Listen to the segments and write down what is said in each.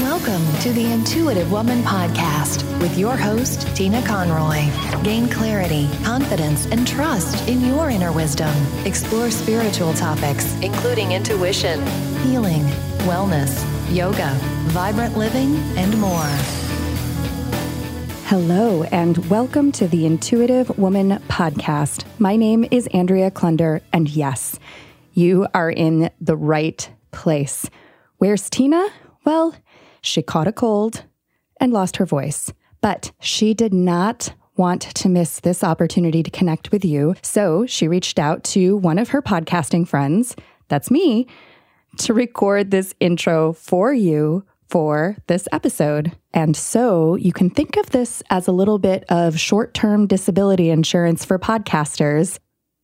Welcome to the Intuitive Woman Podcast with your host, Tina Conroy. Gain clarity, confidence, and trust in your inner wisdom. Explore spiritual topics, including intuition, healing, wellness, yoga, vibrant living, and more. Hello, and welcome to the Intuitive Woman Podcast. My name is Andrea Klunder, and yes, you are in the right place. Where's Tina? Well, she caught a cold and lost her voice, but she did not want to miss this opportunity to connect with you. So she reached out to one of her podcasting friends, that's me, to record this intro for you for this episode. And so you can think of this as a little bit of short term disability insurance for podcasters.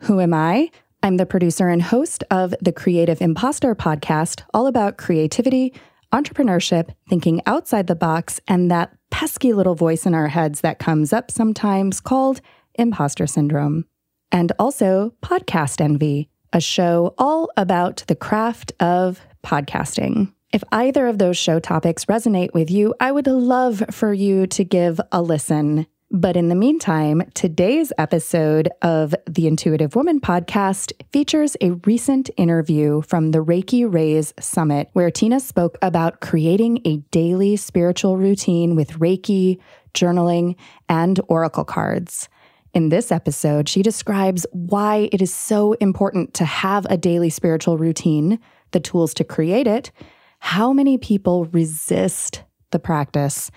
Who am I? I'm the producer and host of the Creative Imposter podcast, all about creativity, entrepreneurship, thinking outside the box, and that pesky little voice in our heads that comes up sometimes called imposter syndrome. And also Podcast Envy, a show all about the craft of podcasting. If either of those show topics resonate with you, I would love for you to give a listen. But in the meantime, today's episode of the Intuitive Woman podcast features a recent interview from the Reiki Rays Summit, where Tina spoke about creating a daily spiritual routine with Reiki, journaling, and oracle cards. In this episode, she describes why it is so important to have a daily spiritual routine, the tools to create it, how many people resist the practice,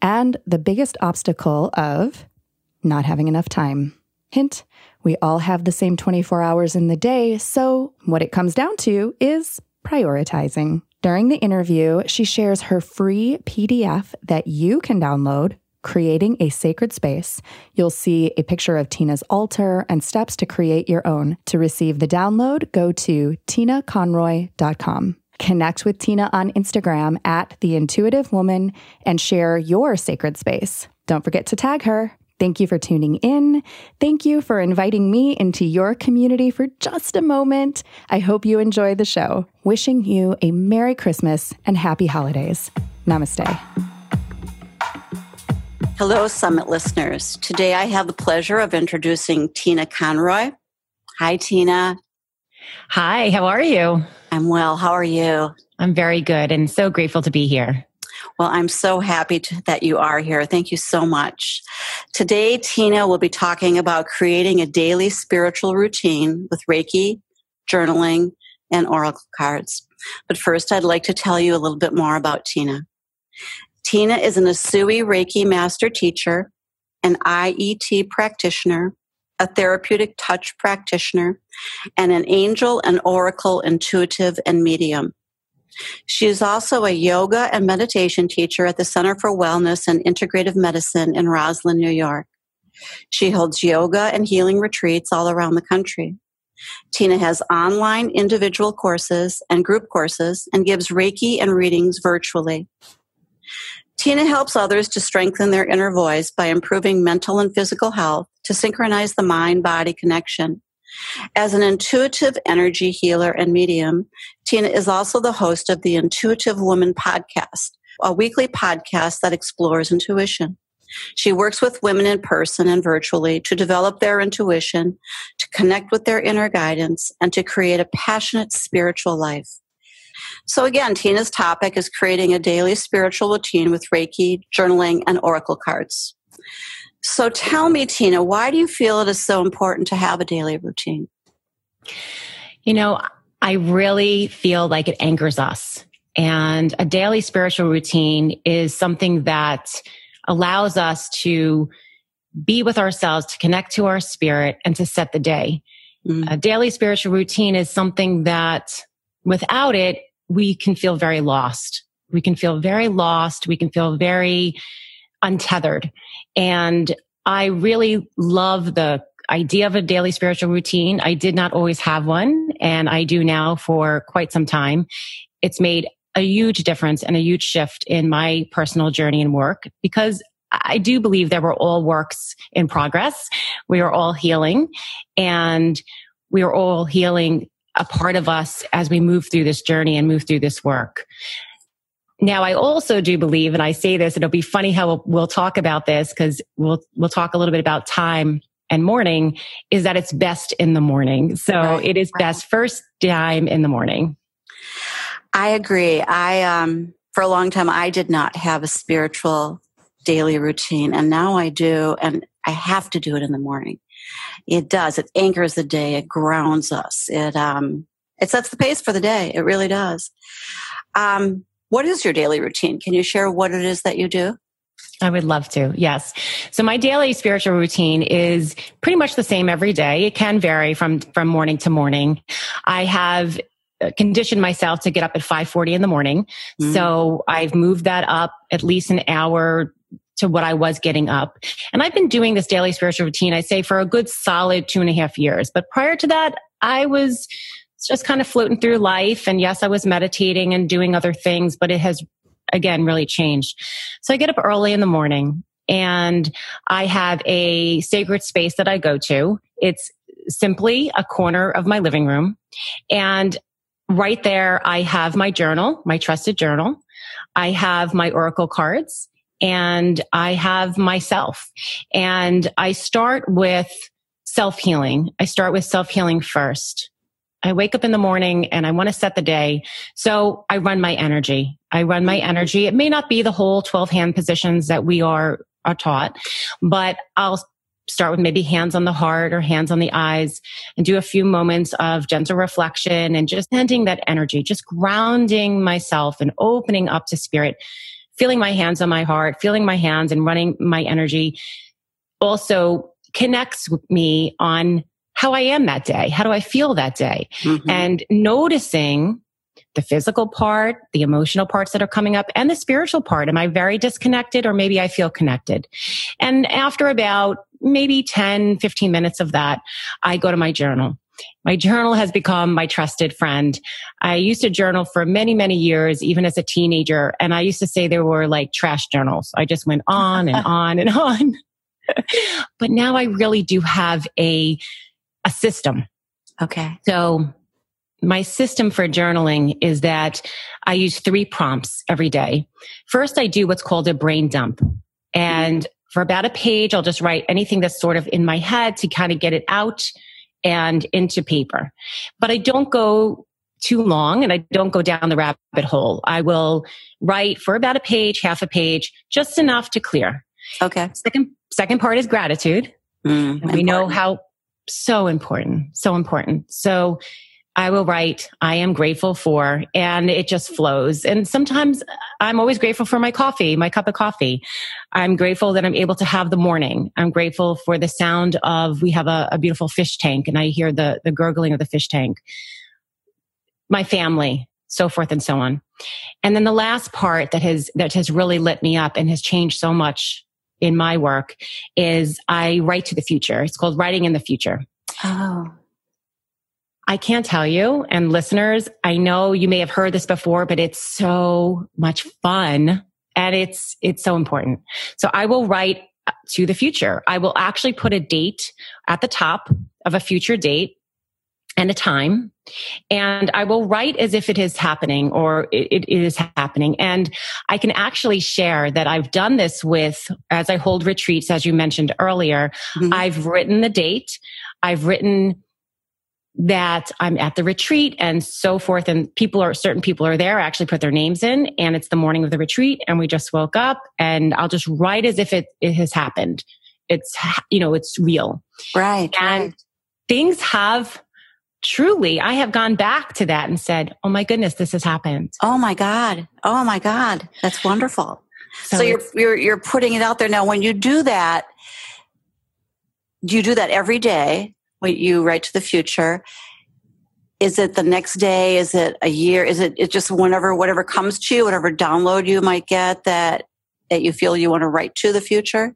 and the biggest obstacle of not having enough time. Hint, we all have the same 24 hours in the day, so what it comes down to is prioritizing. During the interview, she shares her free PDF that you can download, Creating a Sacred Space. You'll see a picture of Tina's altar and steps to create your own. To receive the download, go to tinaconroy.com. Connect with Tina on Instagram at The Intuitive Woman and share your sacred space. Don't forget to tag her. Thank you for tuning in. Thank you for inviting me into your community for just a moment. I hope you enjoy the show. Wishing you a Merry Christmas and Happy Holidays. Namaste. Hello, Summit listeners. Today I have the pleasure of introducing Tina Conroy. Hi, Tina. Hi, how are you? I'm well. How are you? I'm very good and so grateful to be here. Well, I'm so happy to, that you are here. Thank you so much. Today, Tina will be talking about creating a daily spiritual routine with Reiki, journaling, and oracle cards. But first, I'd like to tell you a little bit more about Tina. Tina is an Usui Reiki master teacher, an IET practitioner, a therapeutic touch practitioner, and an angel and oracle intuitive and medium. She is also a yoga and meditation teacher at the Center for Wellness and Integrative Medicine in Roslyn, New York. She holds yoga and healing retreats all around the country. Tina has online individual courses and group courses and gives Reiki and readings virtually. Tina helps others to strengthen their inner voice by improving mental and physical health to synchronize the mind body connection. As an intuitive energy healer and medium, Tina is also the host of the Intuitive Woman podcast, a weekly podcast that explores intuition. She works with women in person and virtually to develop their intuition, to connect with their inner guidance, and to create a passionate spiritual life. So again, Tina's topic is creating a daily spiritual routine with Reiki, journaling, and oracle cards. So tell me, Tina, why do you feel it is so important to have a daily routine? You know, I really feel like it anchors us. And a daily spiritual routine is something that allows us to be with ourselves, to connect to our spirit, and to set the day. Mm. A daily spiritual routine is something that without it, we can feel very lost. We can feel very lost. We can feel very untethered. And I really love the idea of a daily spiritual routine. I did not always have one, and I do now for quite some time. It's made a huge difference and a huge shift in my personal journey and work because I do believe that we're all works in progress. We are all healing and we are all healing a part of us as we move through this journey and move through this work. now I also do believe, and I say this, it'll be funny how we'll, we'll talk about this because we'll, we'll talk a little bit about time and morning is that it's best in the morning. So right. it is best first time in the morning. I agree. I, um, for a long time, I did not have a spiritual daily routine and now I do. And I have to do it in the morning. It does. It anchors the day. It grounds us. It, um, it sets the pace for the day. It really does. Um, what is your daily routine? Can you share what it is that you do? I would love to. Yes. So my daily spiritual routine is pretty much the same every day. It can vary from from morning to morning. I have uh, conditioned myself to get up at 5:40 in the morning. Mm. So I've moved that up at least an hour to what I was getting up. And I've been doing this daily spiritual routine, I say, for a good solid two and a half years. But prior to that, I was just kind of floating through life. And yes, I was meditating and doing other things, but it has again really changed. So I get up early in the morning and I have a sacred space that I go to. It's simply a corner of my living room. And right there, I have my journal, my trusted journal. I have my oracle cards and I have myself. And I start with self healing. I start with self healing first. I wake up in the morning and I want to set the day. So I run my energy. I run my mm-hmm. energy. It may not be the whole 12 hand positions that we are, are taught, but I'll start with maybe hands on the heart or hands on the eyes and do a few moments of gentle reflection and just sending that energy, just grounding myself and opening up to spirit, feeling my hands on my heart, feeling my hands and running my energy also connects me on how I am that day. How do I feel that day? Mm-hmm. And noticing the physical part, the emotional parts that are coming up, and the spiritual part. Am I very disconnected or maybe I feel connected? And after about maybe 10, 15 minutes of that, I go to my journal. My journal has become my trusted friend. I used to journal for many, many years, even as a teenager. And I used to say they were like trash journals. I just went on and on and on. but now I really do have a a system. Okay. So my system for journaling is that I use three prompts every day. First, I do what's called a brain dump. And mm-hmm. for about a page, I'll just write anything that's sort of in my head to kind of get it out and into paper. But I don't go too long and I don't go down the rabbit hole. I will write for about a page, half a page, just enough to clear. Okay. Second, second part is gratitude. Mm, we know how so important, so important. So I will write, I am grateful for, and it just flows. And sometimes I'm always grateful for my coffee, my cup of coffee. I'm grateful that I'm able to have the morning. I'm grateful for the sound of, we have a, a beautiful fish tank and I hear the, the gurgling of the fish tank. My family, so forth and so on. And then the last part that has, that has really lit me up and has changed so much in my work is I write to the future. It's called writing in the future. Oh. I can't tell you, and listeners, I know you may have heard this before, but it's so much fun and it's, it's so important. So I will write to the future. I will actually put a date at the top of a future date and a time. And I will write as if it is happening or it, it is happening. And I can actually share that I've done this with, as I hold retreats, as you mentioned earlier, mm-hmm. I've written the date. I've written that I'm at the retreat and so forth. And people are, certain people are there, I actually put their names in and it's the morning of the retreat and we just woke up and I'll just write as if it, it has happened. It's, you know, it's real. Right. And right. things have truly, I have gone back to that and said, Oh my goodness, this has happened. Oh my God. Oh my God. That's wonderful. So, so you're, you're, you're putting it out there now. When you do that, do you do that every day? When you write to the future, is it the next day? Is it a year? Is it, it just whenever, whatever comes to you, whatever download you might get that, that you feel you want to write to the future?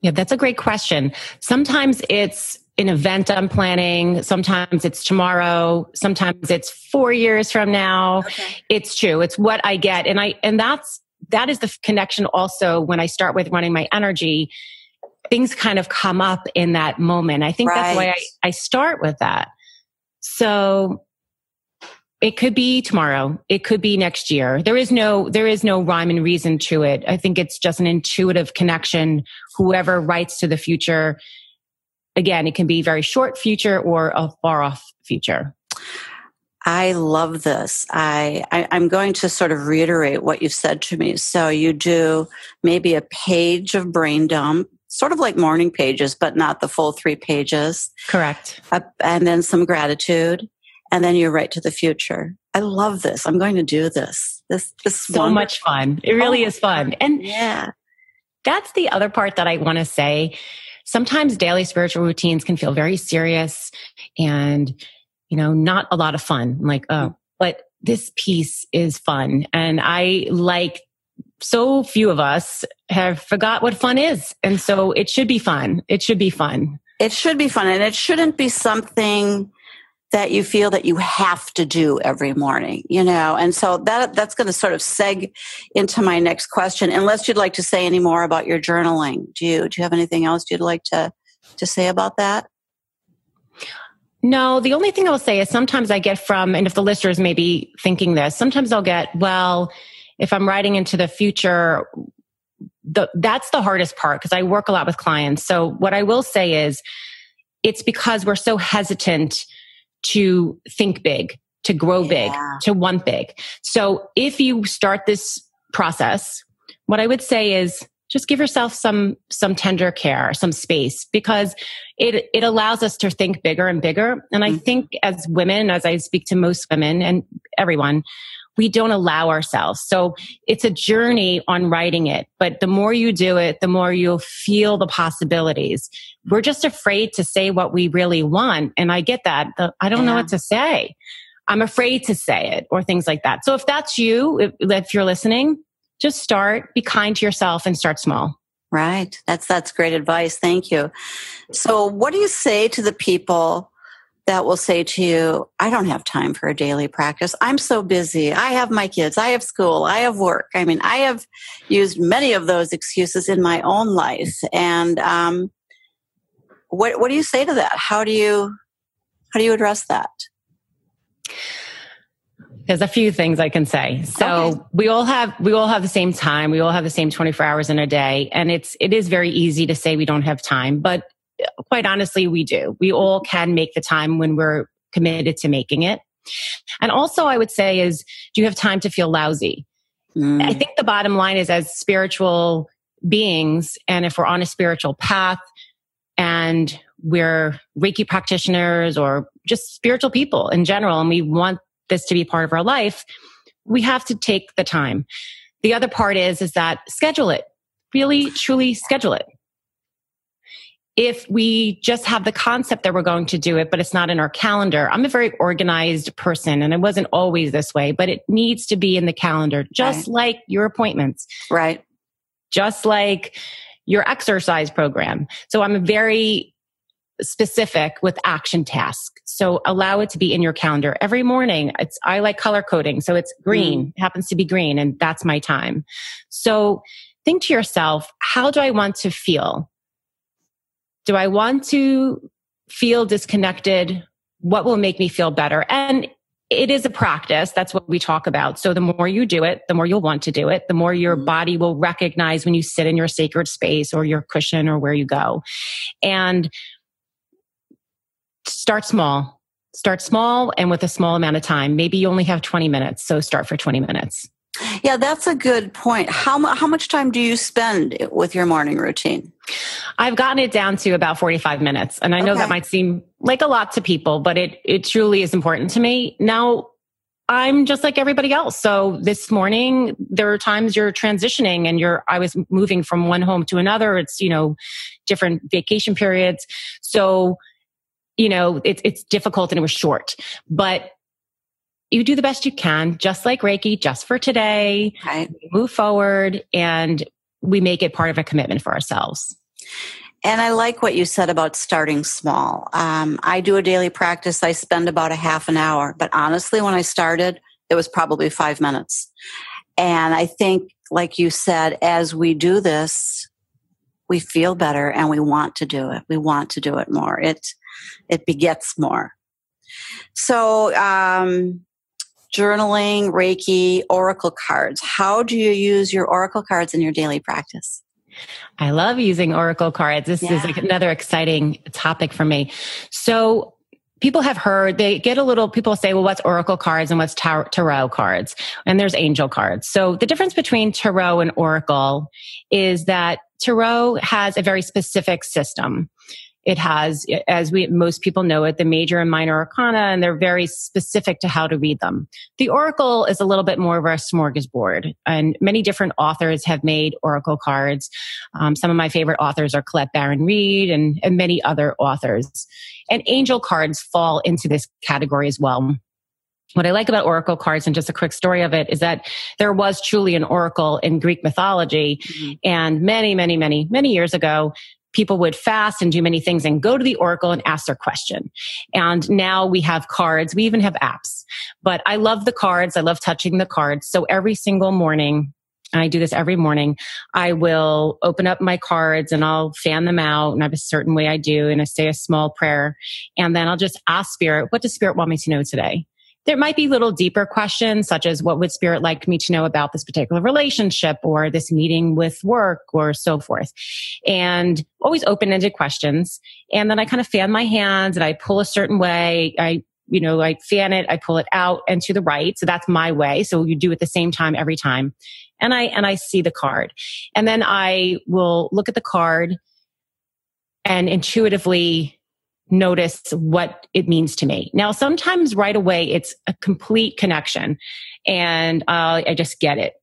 Yeah, that's a great question. Sometimes it's an event I'm planning. Sometimes it's tomorrow. Sometimes it's four years from now. Okay. It's true. It's what I get. And I, and that's, that is the connection also when I start with running my energy. Things kind of come up in that moment. I think right. that's why I, I start with that. So it could be tomorrow it could be next year there is no there is no rhyme and reason to it i think it's just an intuitive connection whoever writes to the future again it can be very short future or a far off future I love this. I, I am going to sort of reiterate what you've said to me. So you do maybe a page of brain dump, sort of like morning pages, but not the full three pages. Correct. Uh, and then some gratitude, and then you write to the future. I love this. I'm going to do this. This this so wonderful. much fun. It really oh, is fun. And yeah, that's the other part that I want to say. Sometimes daily spiritual routines can feel very serious and you know, not a lot of fun. I'm like, oh, but this piece is fun. And I like so few of us have forgot what fun is. And so it should be fun. It should be fun. It should be fun. And it shouldn't be something that you feel that you have to do every morning, you know? And so that, that's going to sort of seg into my next question, unless you'd like to say any more about your journaling. Do you, do you have anything else you'd like to, to say about that? No, the only thing I'll say is sometimes I get from, and if the listeners may be thinking this, sometimes I'll get, well, if I'm writing into the future, the, that's the hardest part because I work a lot with clients. So what I will say is it's because we're so hesitant to think big, to grow yeah. big, to want big. So if you start this process, what I would say is just give yourself some some tender care some space because it it allows us to think bigger and bigger and i mm-hmm. think as women as i speak to most women and everyone we don't allow ourselves so it's a journey on writing it but the more you do it the more you'll feel the possibilities we're just afraid to say what we really want and i get that i don't yeah. know what to say i'm afraid to say it or things like that so if that's you if, if you're listening just start, be kind to yourself and start small. Right. That's that's great advice. Thank you. So what do you say to the people that will say to you, I don't have time for a daily practice. I'm so busy. I have my kids. I have school. I have work. I mean, I have used many of those excuses in my own life. And um, what what do you say to that? How do you how do you address that? There's a few things I can say. So okay. we all have we all have the same time. We all have the same 24 hours in a day, and it's it is very easy to say we don't have time, but quite honestly, we do. We all can make the time when we're committed to making it. And also, I would say is, do you have time to feel lousy? Mm. I think the bottom line is, as spiritual beings, and if we're on a spiritual path, and we're Reiki practitioners or just spiritual people in general, and we want this to be part of our life, we have to take the time. The other part is, is that schedule it. Really, truly schedule it. If we just have the concept that we're going to do it, but it's not in our calendar, I'm a very organized person and it wasn't always this way, but it needs to be in the calendar, just right. like your appointments. Right. Just like your exercise program. So I'm a very specific with action tasks. So allow it to be in your calendar every morning. It's, I like color coding. So it's green, mm. happens to be green and that's my time. So think to yourself, how do I want to feel? Do I want to feel disconnected? What will make me feel better? And it is a practice. That's what we talk about. So the more you do it, the more you'll want to do it, the more your mm. body will recognize when you sit in your sacred space or your cushion or where you go. And start small. Start small and with a small amount of time. Maybe you only have 20 minutes, so start for 20 minutes. Yeah, that's a good point. How, how much time do you spend with your morning routine? I've gotten it down to about 45 minutes. And I know okay. that might seem like a lot to people, but it, it truly is important to me. Now, I'm just like everybody else. So this morning, there are times you're transitioning and you're, I was moving from one home to another. It's, you know, different vacation periods. So you know, it's, it's difficult and it was short, but you do the best you can, just like Reiki, just for today. Right. Move forward and we make it part of a commitment for ourselves. And I like what you said about starting small. Um, I do a daily practice. I spend about a half an hour, but honestly, when I started, it was probably five minutes. And I think, like you said, as we do this, we feel better and we want to do it. We want to do it more. It it begets more. So, um, journaling, Reiki, Oracle cards. How do you use your Oracle cards in your daily practice? I love using Oracle cards. This yeah. is like another exciting topic for me. So people have heard they get a little people say well what's oracle cards and what's tarot cards and there's angel cards so the difference between tarot and oracle is that tarot has a very specific system it has, as we, most people know it, the major and minor arcana, and they're very specific to how to read them. The oracle is a little bit more of a smorgasbord, and many different authors have made oracle cards. Um, some of my favorite authors are Colette Baron Reid and, and many other authors. And angel cards fall into this category as well. What I like about oracle cards and just a quick story of it is that there was truly an oracle in Greek mythology. Mm-hmm. And many, many, many, many years ago, people would fast and do many things and go to the oracle and ask their question and now we have cards we even have apps but i love the cards i love touching the cards so every single morning and I do this every morning. I will open up my cards and I'll fan them out and I have a certain way I do and I say a small prayer. And then I'll just ask spirit, what does spirit want me to know today? There might be little deeper questions, such as what would spirit like me to know about this particular relationship or this meeting with work or so forth. And always open ended questions. And then I kind of fan my hands and I pull a certain way. I you know, I fan it, I pull it out and to the right. So that's my way. So you do it the same time every time. And I, and I see the card. And then I will look at the card and intuitively notice what it means to me. Now, sometimes right away it's a complete connection and uh, I just get it.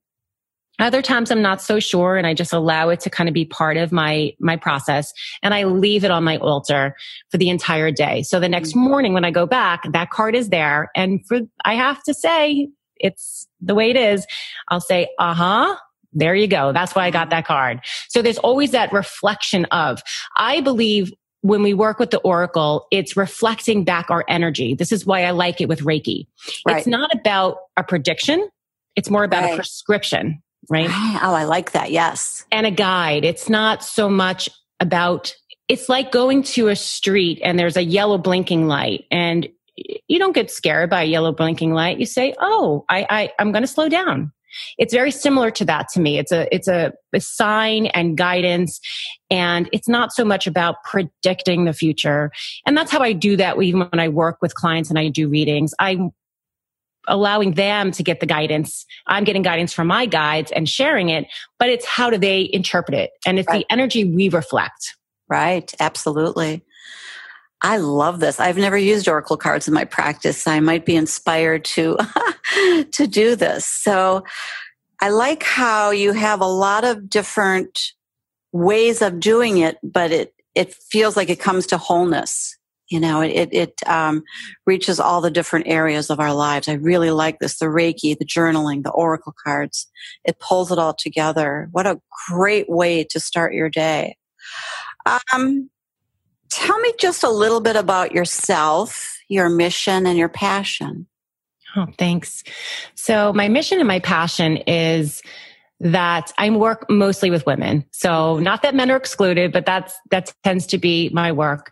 Other times I'm not so sure and I just allow it to kind of be part of my, my process and I leave it on my altar for the entire day. So the next mm-hmm. morning when I go back, that card is there. And for, I have to say it's the way it is. I'll say, uh huh. There you go. That's why I got mm-hmm. that card. So there's always that reflection of, I believe when we work with the oracle, it's reflecting back our energy. This is why I like it with Reiki. Right. It's not about a prediction. It's more about right. a prescription, right? Oh, I like that. Yes. And a guide. It's not so much about, it's like going to a street and there's a yellow blinking light and you don't get scared by a yellow blinking light. You say, Oh, I, I I'm going to slow down. It's very similar to that to me. It's a, it's a, a sign and guidance. And it's not so much about predicting the future. And that's how I do that even when I work with clients and I do readings. I'm allowing them to get the guidance. I'm getting guidance from my guides and sharing it, but it's how do they interpret it? And it's right. the energy we reflect. Right. Absolutely. I love this. I've never used oracle cards in my practice. I might be inspired to to do this. So I like how you have a lot of different ways of doing it, but it it feels like it comes to wholeness. You know, it it um, reaches all the different areas of our lives. I really like this: the Reiki, the journaling, the oracle cards. It pulls it all together. What a great way to start your day. Um, tell me just a little bit about yourself, your mission, and your passion. Oh, thanks. So, my mission and my passion is that I work mostly with women. So, not that men are excluded, but that's that tends to be my work.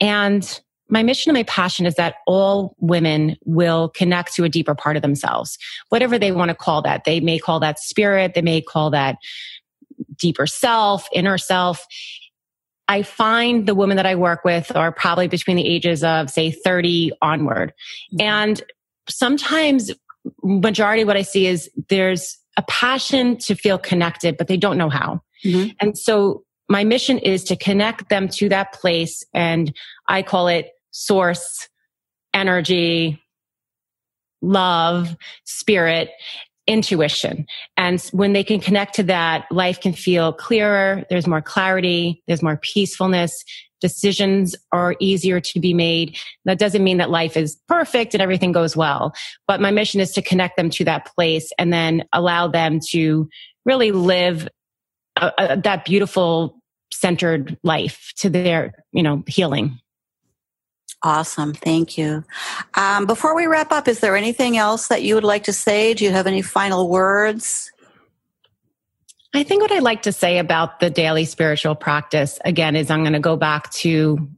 And my mission and my passion is that all women will connect to a deeper part of themselves, whatever they want to call that. They may call that spirit, they may call that deeper self, inner self. I find the women that I work with are probably between the ages of say 30 onward. Mm-hmm. And sometimes majority of what I see is there's a passion to feel connected, but they don't know how. Mm-hmm. And so my mission is to connect them to that place. And I call it source, energy, love, spirit, intuition. And when they can connect to that, life can feel clearer. There's more clarity. There's more peacefulness decisions are easier to be made. That doesn't mean that life is perfect and everything goes well, but my mission is to connect them to that place and then allow them to really live a, a, that beautiful centered life to their, you know, healing. Awesome. Thank you. Um, before we wrap up, is there anything else that you would like to say? Do you have any final words? I think what I'd like to say about the daily spiritual practice again is I'm going to go back to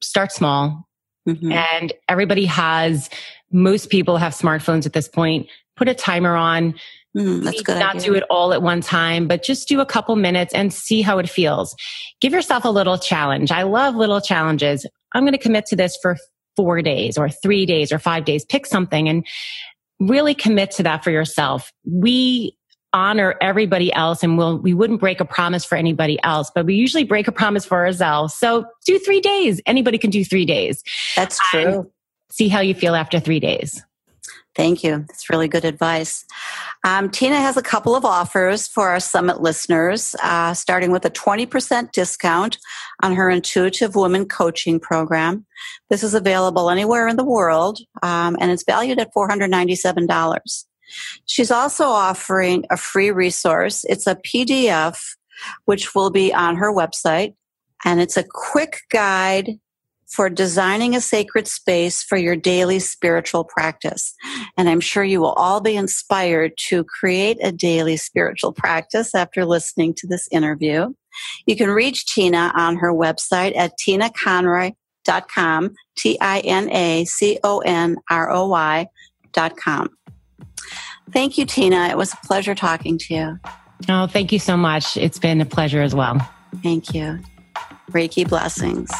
start small. Mm-hmm. And everybody has most people have smartphones at this point. Put a timer on. Mm, that's good. Not idea. do it all at one time, but just do a couple minutes and see how it feels. Give yourself a little challenge. I love little challenges. I'm going to commit to this for four days or three days or five days. Pick something and really commit to that for yourself. We honor everybody else and we'll, we wouldn't break a promise for anybody else, but we usually break a promise for ourselves. So do three days. Anybody can do three days. That's true. see how you feel after three days. Thank you. That's really good advice. Um, Tina has a couple of offers for our summit listeners, uh, starting with a 20% discount on her Intuitive Woman Coaching Program. This is available anywhere in the world, um, and it's valued at $497. She's also offering a free resource. It's a PDF, which will be on her website, and it's a quick guide for designing a sacred space for your daily spiritual practice. And I'm sure you will all be inspired to create a daily spiritual practice after listening to this interview. You can reach Tina on her website at tinaconroy.com, T-I-N-A-C-O-N-R-O-Y dot com. Thank you, Tina. It was a pleasure talking to you. Oh, thank you so much. It's been a pleasure as well. Thank you. Reiki blessings.